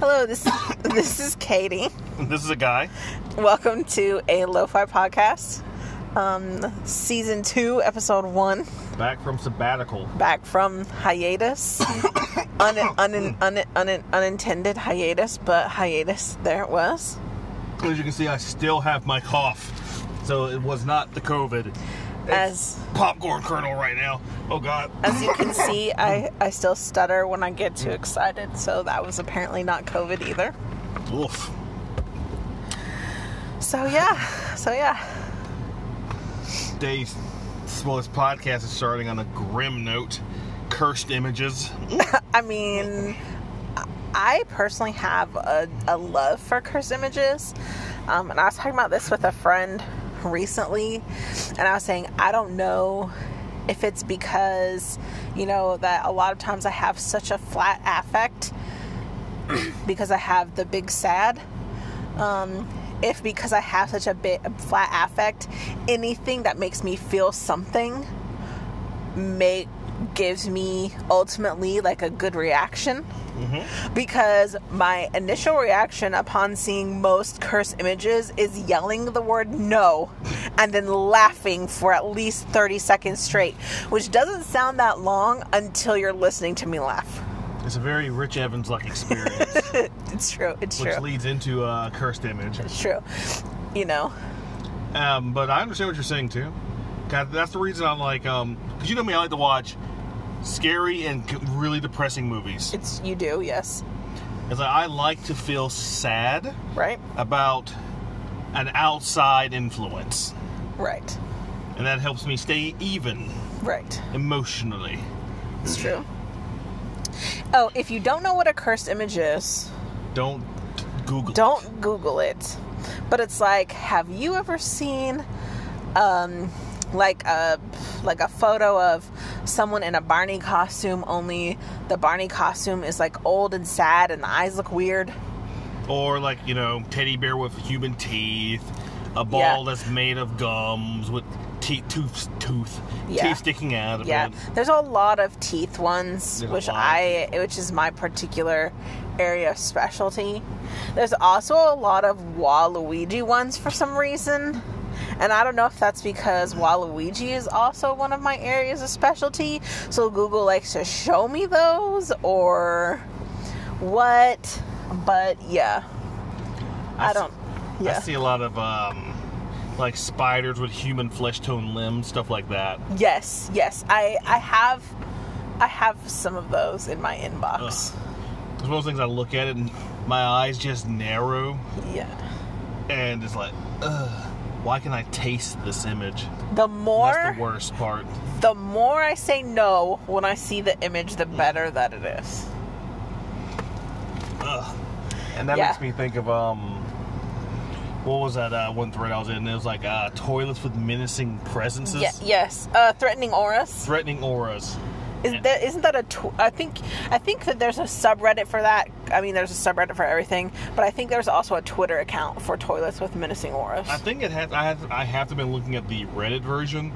Hello, this this is Katie. This is a guy. Welcome to a Lo-Fi podcast, um, season two, episode one. Back from sabbatical. Back from hiatus, un, un, un, un, unintended hiatus, but hiatus. There it was. As you can see, I still have my cough. So it was not the COVID. As Popcorn kernel right now. Oh God. as you can see, I I still stutter when I get too excited. So that was apparently not COVID either. Oof. So yeah, so yeah. Today's well, this podcast is starting on a grim note. Cursed images. I mean, I personally have a, a love for cursed images. Um, and I was talking about this with a friend recently, and I was saying, I don't know if it's because, you know, that a lot of times I have such a flat affect because I have the big sad. Um, if because I have such a bit flat affect, anything that makes me feel something make gives me ultimately like a good reaction. Because my initial reaction upon seeing most curse images is yelling the word no and then laughing for at least 30 seconds straight which doesn't sound that long until you're listening to me laugh. It's a very Rich Evans like experience, it's true it's which true. Which leads into a cursed image. it's true. You know. Um, but I understand what you're saying too. God, that's the reason I'm like, um, because you know me, I like to watch scary and really depressing movies. it's you do yes It's like I like to feel sad right about an outside influence, right and that helps me stay even right emotionally. it's true oh if you don't know what a cursed image is Don't Google. don't google it but it's like have you ever seen um like a like a photo of someone in a barney costume only the barney costume is like old and sad and the eyes look weird Or like you know, teddy bear with human teeth, a ball Yeah. that's made of gums with teeth, tooth, tooth, Yeah. teeth sticking out of yeah it. there's a lot of teeth ones There's which i which is my particular area of specialty there's also a lot of waluigi ones for some reason and I don't know if that's because Waluigi is also one of my areas of specialty, so Google likes to show me those or what. But yeah, I s- don't. Yeah. I see a lot of um, like spiders with human flesh tone limbs, stuff like that. Yes, yes. I I have I have some of those in my inbox. It's one of those things I look at it and my eyes just narrow, Yeah. and it's like, ugh. Why can I taste this image? The That's more the worst part. the more I say no when I see the image, the better that it is. Ugh. And that Yeah. makes me think of um, what was that uh, one thread I was in? It was like uh, toilets with menacing presences, Yeah, yes. Uh, threatening auras. threatening auras. Is Yeah. that isn't that a? Tw- I think I think that there's a subreddit for that. I mean, there's a subreddit for everything, but I think there's also a Twitter account for toilets with menacing auras. I think it has. I have. I have to been looking at the Reddit version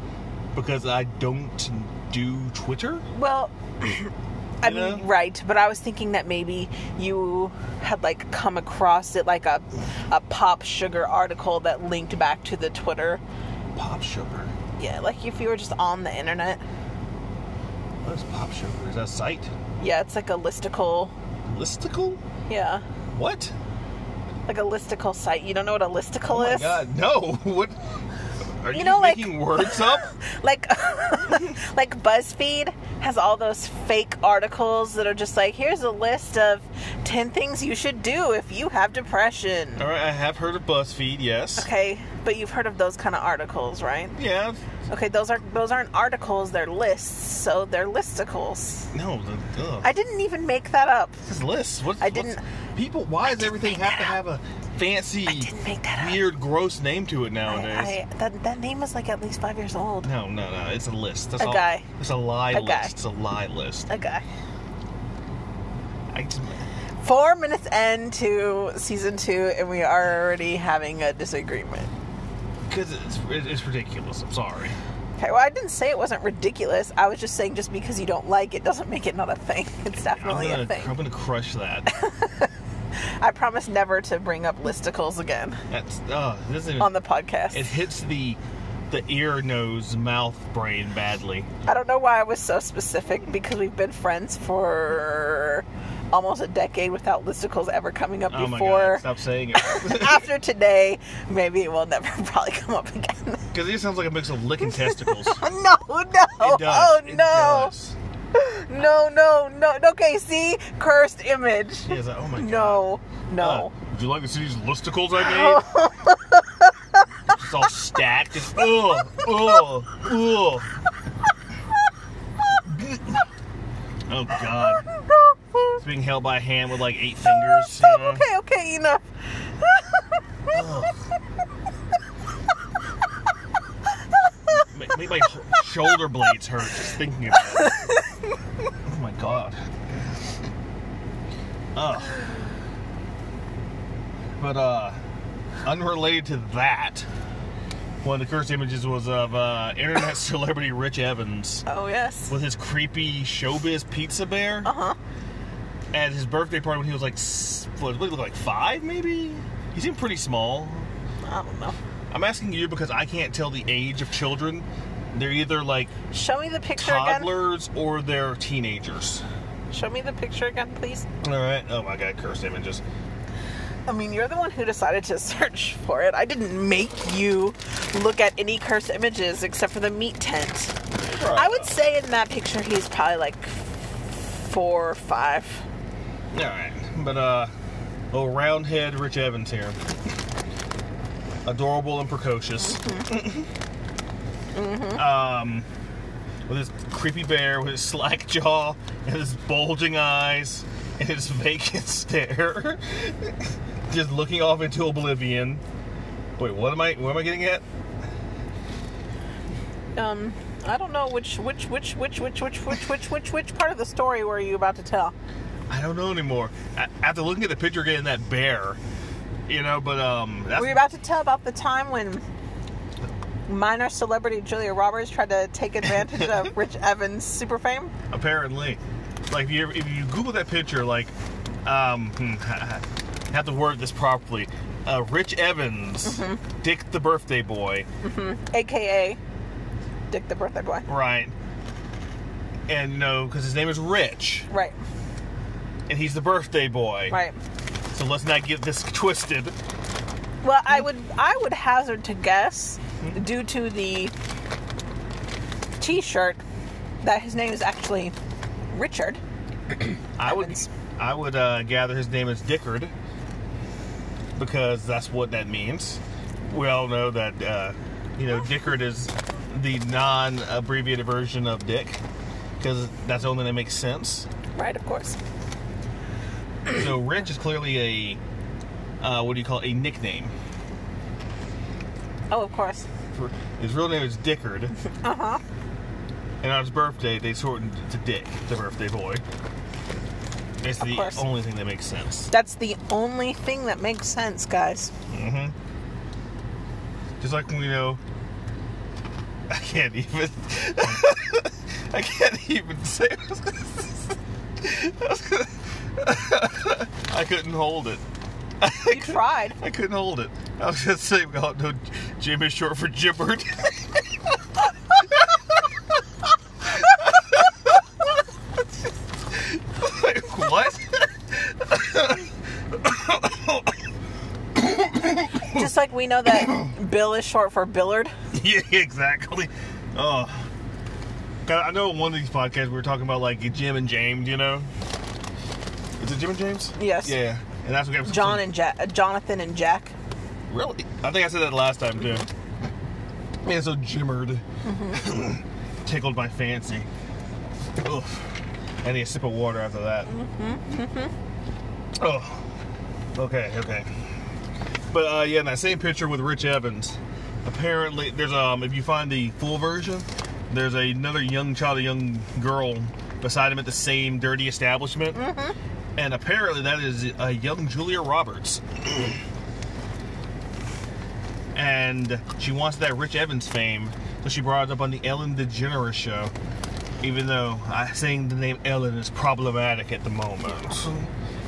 because I don't do Twitter. well, I mean, right, but I was thinking that maybe you had like come across it like a a pop sugar article that linked back to the Twitter. Pop sugar. Yeah, like if you were just on the internet. Is pop sugar? Is that a site? Yeah, it's like a listicle. Listicle? Yeah, What? like a listicle site. You don't know what a listicle is? Oh my is? god, no! What? Are you, know, like- making words up? like like BuzzFeed has all those fake articles that are just like here's a list of 10 things you should do if you have depression. All right, I have heard of BuzzFeed. Yes. Okay, but you've heard of those kind of articles, right? Yeah. Okay, those are those aren't articles, they're lists. So they're listicles. No. The. I didn't even make that up. This list. What? I didn't- People, why does everything have to have a fancy, I didn't make that up. weird, gross name to it nowadays? I, I that that name was like at least 5 years old. No, no, no. It's a list. That's A all. guy. It's a lie A list. guy. It's a lie list. A guy. I just, 4 minutes into season 2 and we are already having a disagreement. Because it's, it's ridiculous. I'm sorry. Okay, well, I didn't say it wasn't ridiculous. I was just saying just because you don't like it doesn't make it not a thing. It's definitely gonna, a thing. I'm gonna crush that. I promise never to bring up listicles again That's oh, this isn't even, on the podcast. it hits the the ear, nose, mouth, brain badly. I don't know why I was so specific because we've been friends for almost a decade without listicles ever coming up Oh my before. god! Stop saying it. After today, maybe it will never probably come up again. Because it sounds like a mix of licking testicles. no, no. It does. Oh It no. does. No, no, no. Okay, see? Cursed image. Yeah, like, oh my god. No, Uh, no. would you like to see these listicles I made? it's all stacked. Just ugh, ugh, ugh. Oh god. It's being held by a hand with like eight fingers. You Stop. know? Okay, okay, enough. Ugh. Make my shoulder blades hurt just thinking about it. Oh my god. Ugh. But uh, unrelated to that, one of the first images was of uh, internet celebrity Rich Evans Oh, yes. with his creepy showbiz pizza bear Uh huh. At his birthday party when he was like, what, what did he look like five maybe? He seemed pretty small. I don't know. I'm asking you because I can't tell the age of children. They're either like Show me the picture again. toddlers or they're teenagers. Show me the picture again, please. All right. Oh my god, cursed images. I mean, you're the one who decided to search for it. I didn't make you look at any cursed images except for the meat tent. I would say in that picture he's probably like four or five. All right, but uh, oh, roundhead Rich Evans here. Adorable and precocious. Um, with his creepy bear, with his slack jaw, and his bulging eyes, and his vacant stare, just looking off into oblivion. Wait, what am I? What am I getting at? Um, I don't know which which which which which which which which which which part of the story were you about to tell? I don't know anymore. After looking at the picture again, that bear, you know, but um, that's Were you about to tell about the time when minor celebrity Julia Roberts tried to take advantage of Rich Evans' super fame? apparently. Like if you if you Google that picture, like um, hmm, have to word this properly. Uh, Rich Evans, Dick the birthday boy, AKA Dick the birthday boy. right? And know, because his name is Rich, Right, and he's the birthday boy. right. So let's not get this twisted. Well, I would I would hazard to guess, due to the T-shirt, that his name is actually Richard. I would Evans. I would uh, gather his name is Dickard because that's what that means. We all know that uh, you know Dickard is the non-abbreviated version of Dick because that's the only that makes sense. Right, of course. So Rich is clearly a uh, what do you call it? a nickname. Oh, of course. For, his real name is Dickard, Uh huh. and on his birthday they shortened it to Dick, the birthday boy. It's Of the course. only thing that makes sense. That's the only thing that makes sense, guys. hmm Just like we know, I can't even. I can't even say. I, was gonna, I, was gonna, I couldn't hold it. You tried. I couldn't hold it. I was gonna say, oh, no, Jim is short for Jibbert. like, what? Just like we know that Bill is short for Billard. yeah, exactly. Oh. I know one of these podcasts we were talking about like Jim and James, you know? It Jim and James? Yes. Yeah. And that's what gave us John and Jack, uh, Jonathan and Jack. Really? I think I said that last time too. Man, so jimmered. Tickled my fancy. Ugh. I need a sip of water after that. Mm-hmm. Oh. Okay, okay. But uh, yeah, in that same picture with Rich Evans, apparently there's um if you find the full version, there's another young child, a young girl beside him at the same dirty establishment. And apparently that is a young Julia Roberts. and she wants that Rich Evans fame, so she brought it up on the Ellen DeGeneres show. Even though I saying the name Ellen is problematic at the moment,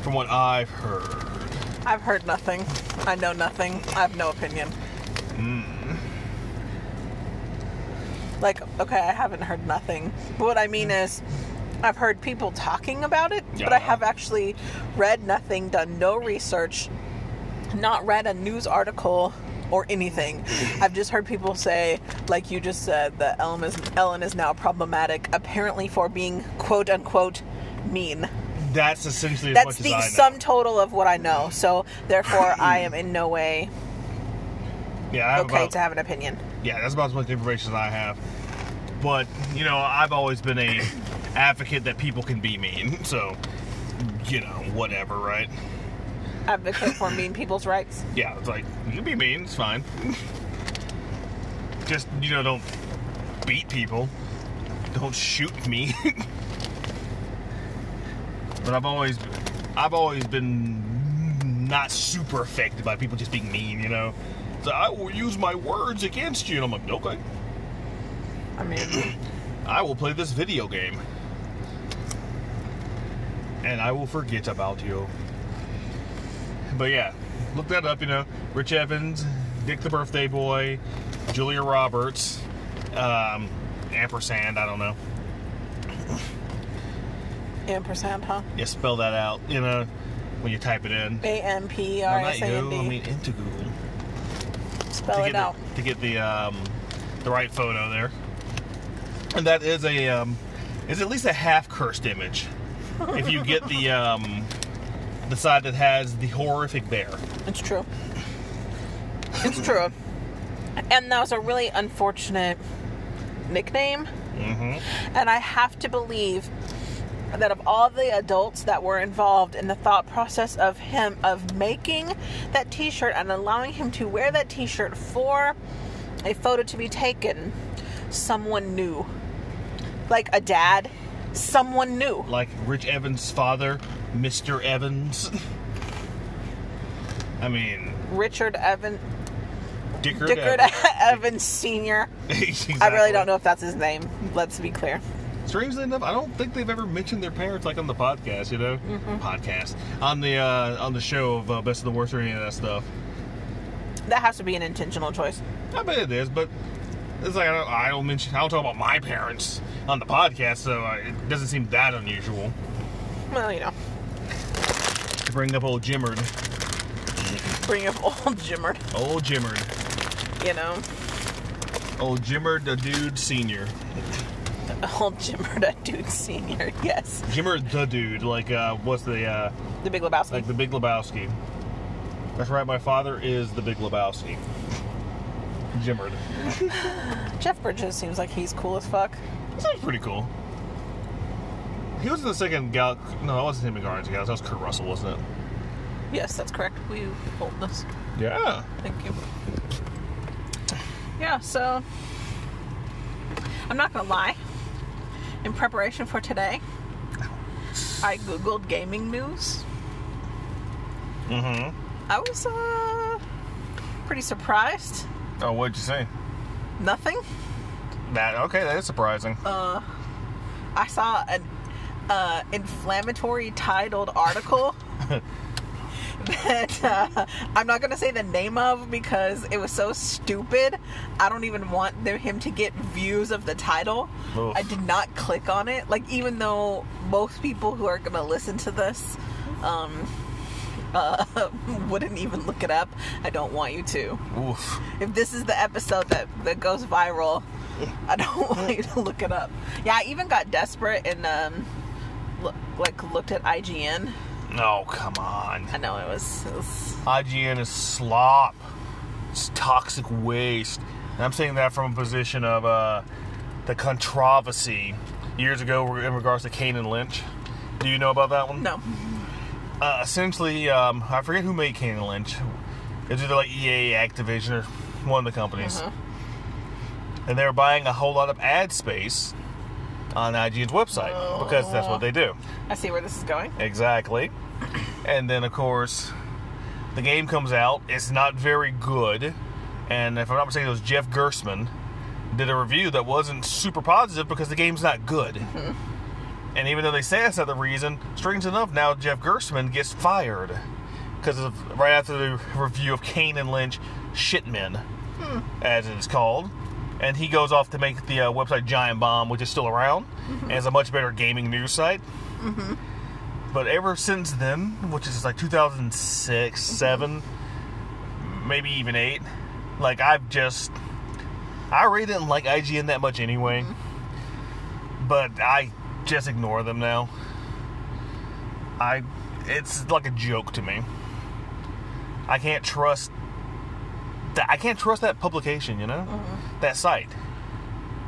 from what I've heard. I've heard nothing. I know nothing. I have no opinion. Hmm. Like, okay, I haven't heard nothing. But what I mean is, I've heard people talking about it, but I have actually read nothing, done no research, not read a news article or anything. I've just heard people say, like you just said, that Ellen is, Ellen is now problematic, apparently for being quote unquote mean. That's essentially as That's much the as I know. sum total of what I know. So therefore, I am in no way yeah, okay about, to have an opinion. yeah, that's about as much information as I have. But you know, I've always been a advocate that people can be mean. So, you know, whatever, right? Advocate for mean people's rights. Yeah, it's like you can be mean. It's fine. Just you know, don't beat people. Don't shoot me. but I've always, I've always been not super affected by people just being mean. You know, so I will use my words against you, and I'm like, okay, I mean, I will play this video game, and I will forget about you. But yeah, look that up. You know, Rich Evans, Dick the Birthday Boy, Julia Roberts, um, ampersand. I don't know. ampersand, huh? You spell that out. You know, when you type it in. A M P No, not you. A N I D. mean into Google Spell to it out. the, to get the um, the right photo there. And that is a um, is at least a half cursed image. if you get the um, the side that has the horrific bear. It's true. It's true. And that was a really unfortunate nickname. Mm-hmm. And I have to believe that of all the adults that were involved in the thought process of him of making that t-shirt and allowing him to wear that t-shirt for a photo to be taken, someone knew. Like a dad, someone new. Like Rich Evans' father, Mr. Evans. I mean, Richard Evan Dickard, Dickard Evans. Evans Sr. Exactly. I really don't know if that's his name. Let's be clear. Strangely enough, I don't think they've ever mentioned their parents like on the podcast. You know, Mm-hmm. podcast on the uh, on the show of uh, Best of the Worst or any of that stuff. That has to be an intentional choice. I bet it is, but it's like I don't, I don't mention, I don't talk about my parents on the podcast, so uh, it doesn't seem that unusual Well, you know, to bring up old Jimmerd. bring up old Jimmerd. Old Jimmerd. You know, Old Jimmerd, the dude senior. old Jimmerd, a dude senior. Yes, Jimmerd, the dude. Like, uh, what's the, uh, the Big Lebowski. like the Big Lebowski. That's right, my father is the Big Lebowski. Jimmerd. Jeff Bridges seems like he's cool as fuck. That sounds pretty cool. He was in the second Gal. No, that wasn't him in Guardians of the Galaxy. That was Kurt Russell, wasn't it? Yes, that's correct. We hold this. Yeah. Thank you. Yeah, so I'm not gonna lie. In preparation for today, I googled gaming news. Mm-hmm. I was uh pretty surprised. Oh, what'd you say? Nothing. That okay? That is surprising. Uh, I saw an uh, inflammatory titled article that uh, I'm not gonna say the name of because it was so stupid. I don't even want them, him to get views of the title. Oof. I did not click on it. Like even though most people who are gonna listen to this um, uh, wouldn't even look it up, I don't want you to. Oof. If this is the episode that, that goes viral, I don't want you to look it up. Yeah, I even got desperate and um, look, like looked at IGN. No, come on. I know it was, it was IGN is slop. It's toxic waste. And I'm saying that from a position of uh, the controversy years ago in regards to Kane and Lynch. Do you know about that one? no. Uh, essentially, um, I forget who made and Lynch. It's either like EA, Activision, or one of the companies. Uh-huh. And they were buying a whole lot of ad space on IGN's website because that's what they do. I see where this is going. Exactly. And then, of course, the game comes out. It's not very good. And if I'm not mistaken, it was Jeff Gerstmann did a review that wasn't super positive because the game's not good. And even though they say that's not the reason, strange enough, now Jeff Gerstmann gets fired because right after the review of Kane and Lynch, Shitmen, hmm. as it is called, and he goes off to make the uh, website Giant Bomb, which is still around, mm-hmm. and is a much better gaming news site. Mm-hmm. But ever since then, which is like 2006, mm-hmm. seven, maybe even eight, like I've just, I really didn't like IGN that much anyway. But I just ignore them now. I, it's like a joke to me. I can't trust that. I can't trust that publication. You know, that site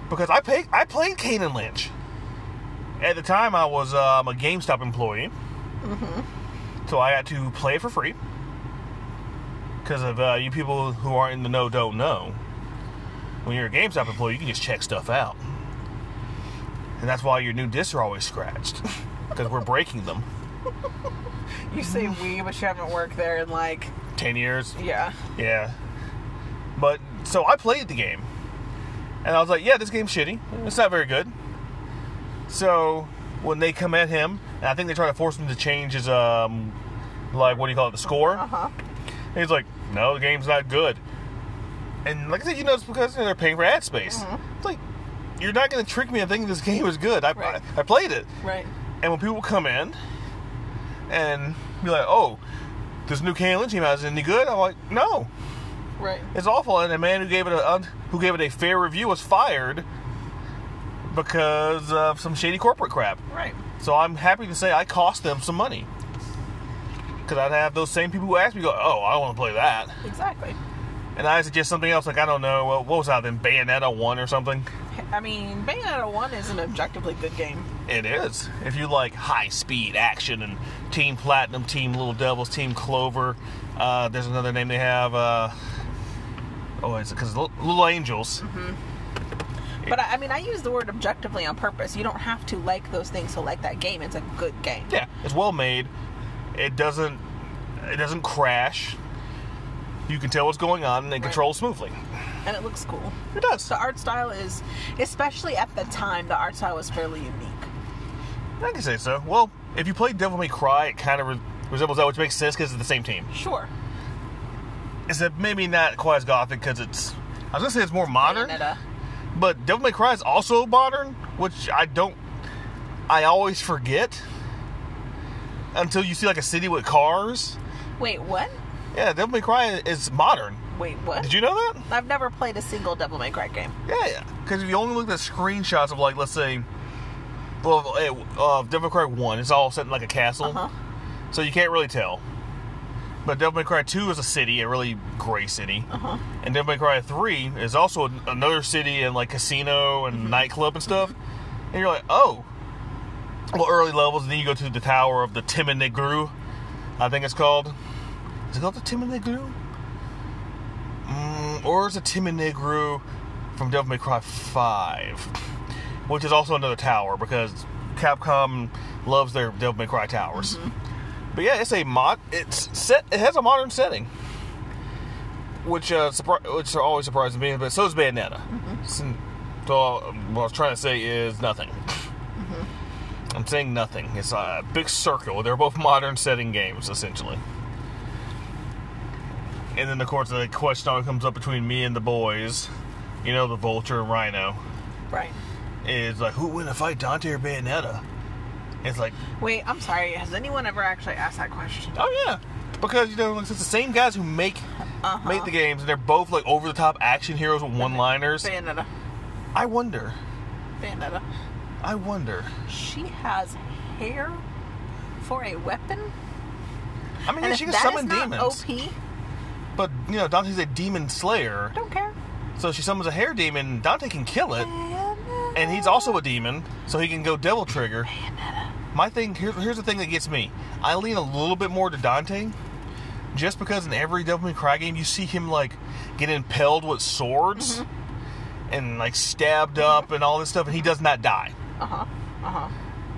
because I pay. I played Kane and Lynch. At the time, I was um, a GameStop employee, so I had to play it for free. Because of uh, you people who aren't in the know don't know, when you're a GameStop employee, you can just check stuff out, and that's why your new discs are always scratched because we're breaking them. You say we, but you haven't worked there in like, Ten years, yeah. yeah. But so I played the game, and I was like, "Yeah, this game's shitty. It's not very good." So when they come at him, and I think they try to force him to change his um, like what do you call it, the score? Uh huh. And he's like, "No, the game's not good." And like I said, you know, it's because they're paying for ad space. It's like you're not going to trick me into thinking this game is good. I, Right. I I played it, Right. and when people come in and be like, "Oh, this new Kane Lynch game is any good?" I'm like, "No." Right. It's awful, and the man who gave it a who gave it a fair review was fired because of some shady corporate crap. Right. So I'm happy to say I cost them some money because I'd have those same people who ask me, "Go, oh, I don't want to play that," Exactly. and I suggest something else, like I don't know, what was that then, Bayonetta one or something. I mean, Bayonetta 1 is an objectively good game. It is. If you like high speed action and Team Platinum, Team Little Devils, Team Clover, uh, there's another name they have. Uh, oh, is it because Little Angels? But I, I mean, I use the word objectively on purpose. You don't have to like those things to like that game. It's a good game. Yeah, it's well made. It doesn't it doesn't crash. You can tell what's going on and it Right. controls smoothly. And it looks cool. It does. The art style is, especially at the time, the art style was fairly unique. I can say so. Well, if you play Devil May Cry, it kind of re- resembles that, which makes sense because it's the same team. Sure. Is that maybe not quite as gothic because it's. I was gonna say it's more modern, Bayonetta. but Devil May Cry is also modern, which I don't. I always forget until you see like a city with cars. Wait, what? Yeah, Devil May Cry is modern. Wait, what? Did you know that? I've never played a single Devil May Cry game. Yeah, yeah. Because if you only look at screenshots of like, let's say, well, eh, uh, Devil May Cry One, it's all set in like a castle, Uh huh. so you can't really tell. But Devil May Cry Two is a city, a really gray city, Uh huh. and Devil May Cry Three is also another city and like casino and nightclub and stuff. And you're like, oh, well, early levels, and then you go to the tower of the Temen-ni-gru, I think it's called. Is it called the Temen-ni-gru? Mm, or is it Temen-ni-gru from Devil May Cry 5? Which is also another tower because Capcom loves their Devil May Cry towers. But yeah, it's a mod. It's set. It has a modern setting, which uh, surpri- which always surprises me. But so is Bayonetta. So, so, uh, what I was trying to say is nothing. I'm saying nothing. It's a big circle. They're both modern setting games, essentially. And then, of course, the question always comes up between me and the boys. You know, the Vulture and Rhino. Right. Is like, who win a fight, Dante or Bayonetta? It's like, Wait, I'm sorry. Has anyone ever actually asked that question? oh yeah, because you know it's the same guys who make Uh-huh. make the games, and they're both like over the top action heroes with one liners. Bayonetta. I wonder. Bayonetta. I wonder. She has hair for a weapon? I mean, And she can that is summon not demons, OP, but you know Dante's a demon slayer, don't care. so she summons a hair demon. Dante can kill it, and he's also a demon, so he can go devil trigger. My thing here, here's the thing that gets me. I lean a little bit more to Dante, just because in every Devil May Cry game you see him like get impelled with swords and like stabbed up and all this stuff, and he does not die. Uh huh. Uh huh.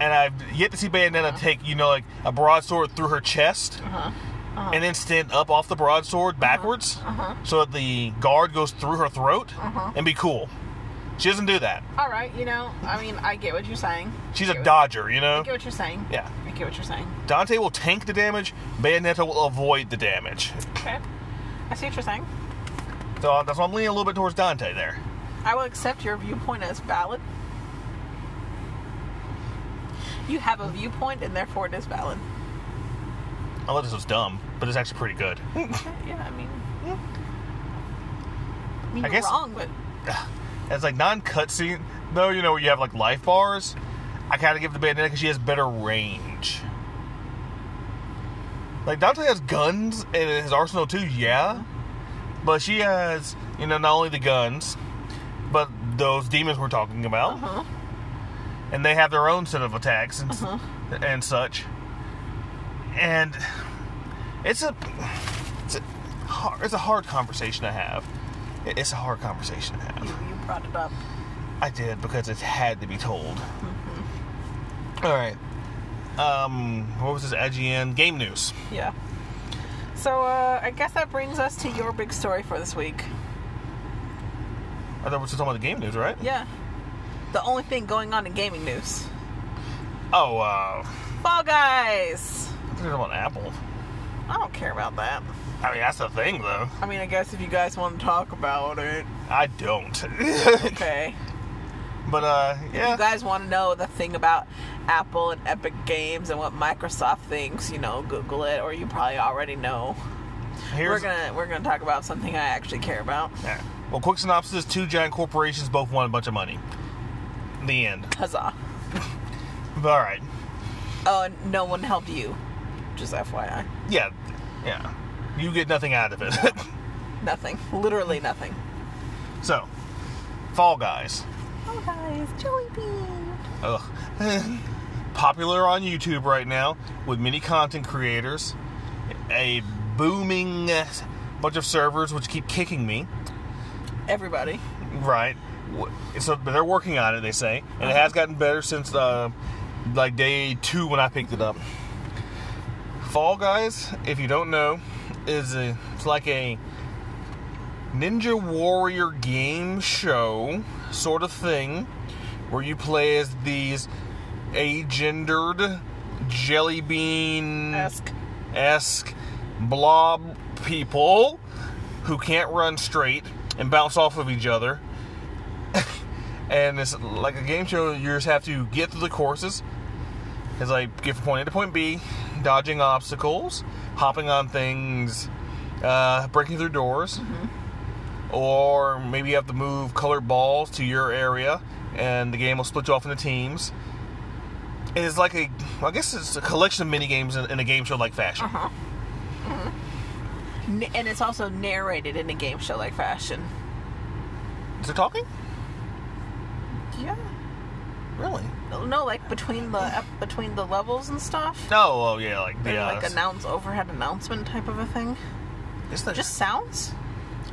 And I've yet to see Bayonetta take you know like a broadsword through her chest. Uh-huh. And then stand up off the broadsword backwards, Uh-huh. so that the guard goes through her throat, Uh-huh. and be cool. She doesn't do that. All right, you know, I mean, I get what you're saying. She's a dodger, you know? I get what you're saying. Yeah. I get what you're saying. Dante will tank the damage, Bayonetta will avoid the damage. Okay. I see what you're saying. So that's why I'm leaning a little bit towards Dante there. I will accept your viewpoint as valid. You have a viewpoint, and therefore it is valid. I thought this was dumb, but it's actually pretty good. yeah, I mean, I mean, I guess- wrong, but It's like non cutscene, though, you know, you have like life bars. I kind of give the bandana because she has better range. Like, Dante has guns in his arsenal too, yeah. But she has, you know, not only the guns, but those demons we're talking about. uh-huh. And they have their own set of attacks and, Uh-huh. and such. And it's a, it's a hard, it's a hard conversation to have. It's a hard conversation to have. you, you brought it up. I did because it had to be told. All right. Um, what was this? IGN game news. Yeah. So uh, I guess that brings us to your big story for this week. I thought we were talking about the game news, right? Yeah. The only thing going on in gaming news. Oh, uh, Fall Guys. I think it's about Apple. I don't care about that. I mean, that's the thing, though. I mean, I guess if you guys want to talk about it, I don't. okay. but uh, If yeah. you guys want to know the thing about Apple and Epic Games and what Microsoft thinks, you know, Google it, or you probably already know. Here's, we're gonna we're gonna talk about something I actually care about. Yeah. Well, quick synopsis: Two giant corporations both won a bunch of money. The end. Huzzah! All right. Oh, and no one helped you. Just FYI, Yeah. Yeah. You get nothing out of it. nothing. Literally nothing. so, Fall Guys. Oh guys, Joey Bean. Ugh. Popular on YouTube right now with many content creators, a booming bunch of servers which keep kicking me. Everybody. Right. So they're working on it, they say, and it has gotten better since uh, like day two when I picked it up. Fall Guys, if you don't know, is a, it's like a Ninja Warrior game show sort of thing where you play as these agendered jelly bean esque blob people who can't run straight and bounce off of each other. and it's like a game show, you just have to get through the courses. It's like get from point A to point B, dodging obstacles, hopping on things, uh, breaking through doors. Or maybe you have to move colored balls to your area, and the game will split you off into teams. It is like a, I guess it's a collection of mini games in, in a game show like fashion. Uh-huh. N- and it's also narrated in a game show like fashion. Is it talking? Yeah. Really? No, like between the between the levels and stuff. Oh, oh yeah, like uh, like announce overhead announcement type of a thing. it's the, Just sounds.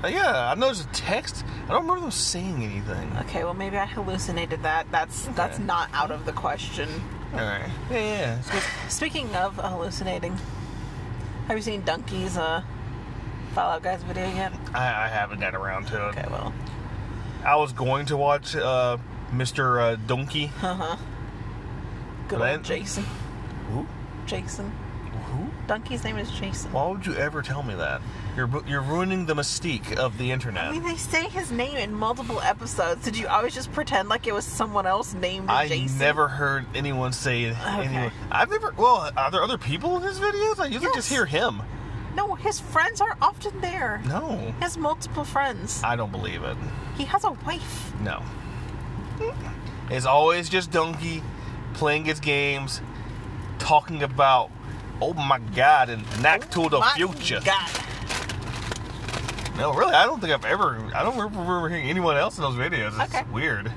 uh, yeah. I know there's a text. I don't remember them saying anything. Okay, well maybe I hallucinated that. That's that's not out of the question. All right. Yeah, yeah. It's. Speaking of hallucinating, have you seen Dunkey's uh, Fallout Guys video yet? I, I haven't got around to it. Okay, well, I was going to watch uh, Mr. Uh, Dunkey. uh huh. Good old Jason. Who? Jason. Who? Dunkey's name is Jason. Why would you ever tell me that? You're you're ruining the mystique of the internet. I mean, they say his name in multiple episodes. Did you always just pretend like it was someone else named I Jason? never heard anyone say it. Okay. Anyone. I've never. Well, are there other people in his videos? I usually just hear him. No, his friends are often there. No, He has multiple friends. I don't believe it. He has a wife. No. It's always just Dunkey playing his games, talking about, oh my god, and Knack to the oh future. God. No, really, I don't think I've ever, I don't remember hearing anyone else in those videos. It's Okay. weird.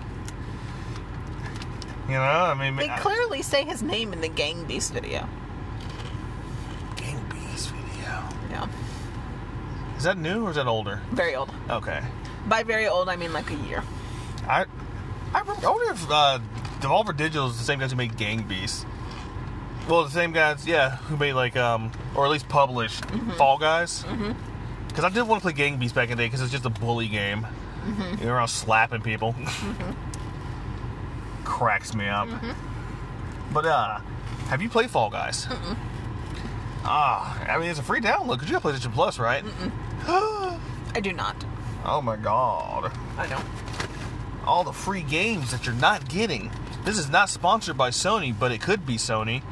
You know, I mean, They I- clearly say his name in the Gang Beast video. Gang Beast video. Yeah. Is that new or is that older? Very old. Okay. By very old, I mean like a year. I, I, remember, I wonder if uh, Devolver Digital is the same guys who made Gang Beasts. Well, the same guys, yeah, who made like, um, or at least published Fall Guys. Because I did want to play Gang Beasts back in the day because it's just a bully game. You're around slapping people. Cracks me up. But uh, have you played Fall Guys? Ah, I mean it's a free download because you have PlayStation Plus, right? I do not. oh my god. I know. All the free games that you're not getting. This is not sponsored by Sony, but it could be Sony.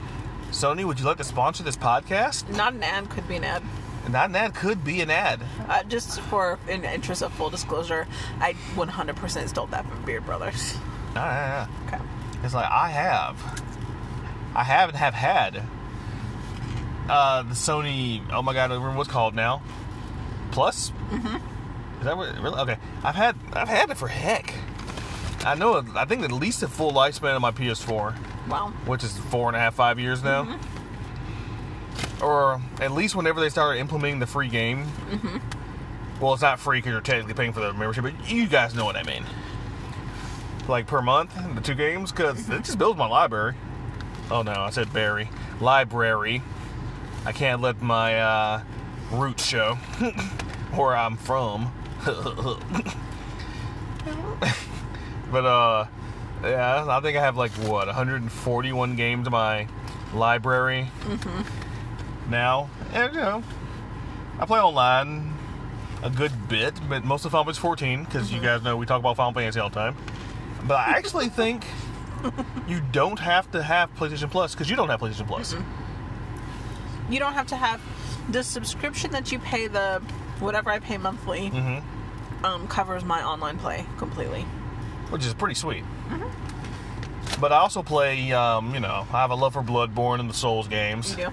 Sony, would you like to sponsor this podcast? Not an ad. Could be an ad. Not an ad could be an ad. Uh, just for in interest of full disclosure, I 100% stole that from Beard Brothers. Ah, yeah, yeah. Okay. It's like I have, I haven't have had uh, the Sony. Oh my god, I don't remember what's called now. Plus. Mm-hmm. Is that what? Really? Okay. I've had I've had it for heck. I know. I think at least the full lifespan of my PS4. Well, which is four and a half, five years now. Or at least whenever they started implementing the free game. Well, it's not free because you're technically paying for the membership, but you guys know what I mean. Like per month, the two games, because it just builds my library. Oh no, I said berry. Library. I can't let my uh, roots show where I'm from. but uh, yeah, I think I have like what 141 games in my library now, and you know, I play online a good bit, but most of Final Fantasy 14 because you guys know we talk about Final Fantasy all the time. But I actually think you don't have to have PlayStation Plus because you don't have PlayStation Plus. you don't have to have the subscription that you pay the whatever I pay monthly Mm-hmm. um, covers my online play completely. Which is pretty sweet. Mm-hmm. But I also play, um, you know, I have a love for Bloodborne and the Souls games. You do.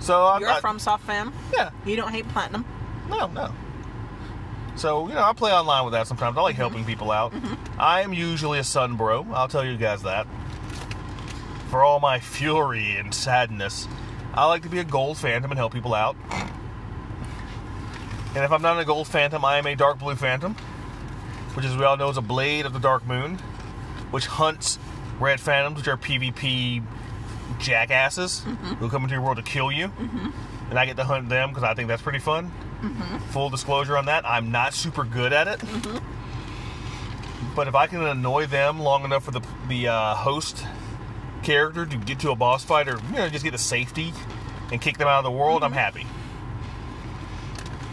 So I, You're I, a FromSoft fan. yeah, You don't hate platinum. no, no. So you know, I play online with that sometimes. I like mm-hmm. helping people out. Mm-hmm. I am usually a sun bro. I'll tell you guys that. For all my fury and sadness, I like to be a gold phantom and help people out. And if I'm not a gold phantom, I am a dark blue phantom, which, as we all know, is a blade of the dark moon, which hunts red phantoms, which are PvP jackasses mm-hmm. who come into your world to kill you. Mm-hmm. And I get to hunt them because I think that's pretty fun. Mm-hmm. Full disclosure on that, I'm not super good at it. But if I can annoy them long enough for the the uh, host character to get to a boss fight, or you know, just get to safety and kick them out of the world, I'm happy.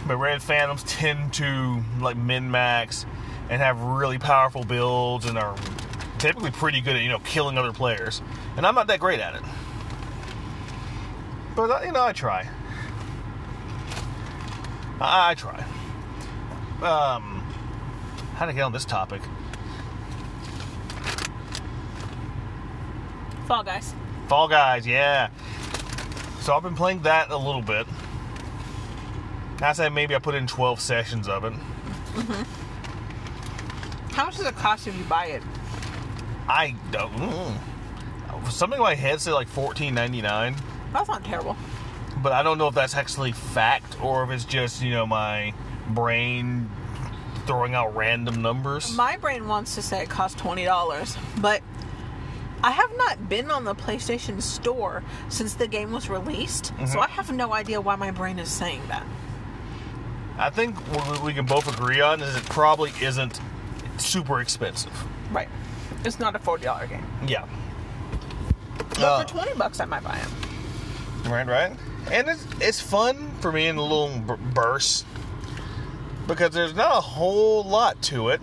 But red phantoms tend to like min max and have really powerful builds and are typically pretty good at you know killing other players, and I'm not that great at it. But uh, you know, I try. I, I try. Um, how to get on this topic? Fall Guys. Fall Guys, yeah. So I've been playing that a little bit. I say maybe I put in 12 sessions of it. How much does it cost if you buy it? I don't. Mm, something in my head said like 14.99, That's not terrible. but I don't know if that's actually fact or if it's just you know my brain throwing out random numbers. My brain wants to say it costs twenty dollars, but I have not been on the PlayStation Store since the game was released, so I have no idea why my brain is saying that. I think what we can both agree on is it probably isn't super expensive. Right. It's not a forty dollar game. Yeah. But Uh, for twenty bucks I might buy it. Right, right. And it's, it's fun for me in a little b- bursts because there's not a whole lot to it.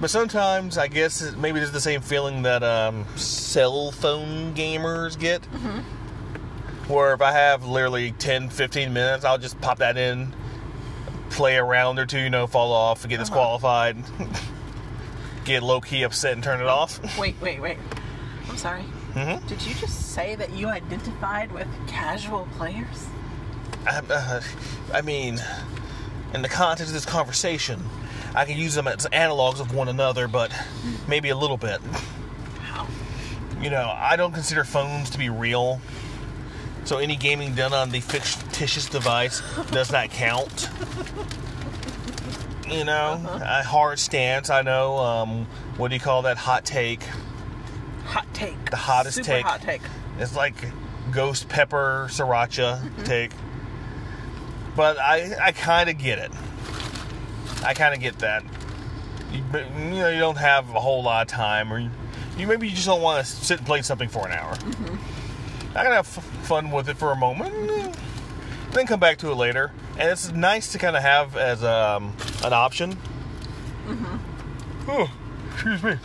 But sometimes I guess it, maybe it's the same feeling that um, cell phone gamers get. Where if I have literally 10, 15 minutes, I'll just pop that in, play a round or two, you know, fall off, get disqualified, get low key upset and turn it off. Wait, wait, wait. I'm sorry. Mhm. Did you just say that you identified with casual players? I, uh, I mean, in the context of this conversation, I can use them as analogs of one another, but maybe a little bit. How? You know, I don't consider phones to be real, so any gaming done on the fictitious device does not count. You know, uh-huh. a hard stance. I know. Um, what do you call that? Hot take. Hot take. The hottest Super take. hot take. It's like ghost pepper sriracha mm-hmm. take. But I I kind of get it. I kind of get that. You, but, you know, you don't have a whole lot of time, or you, you maybe you just don't want to sit and play something for an hour. Mm-hmm. I can have f- fun with it for a moment, then come back to it later. And it's nice to kind of have as um, an option. Oh, excuse me.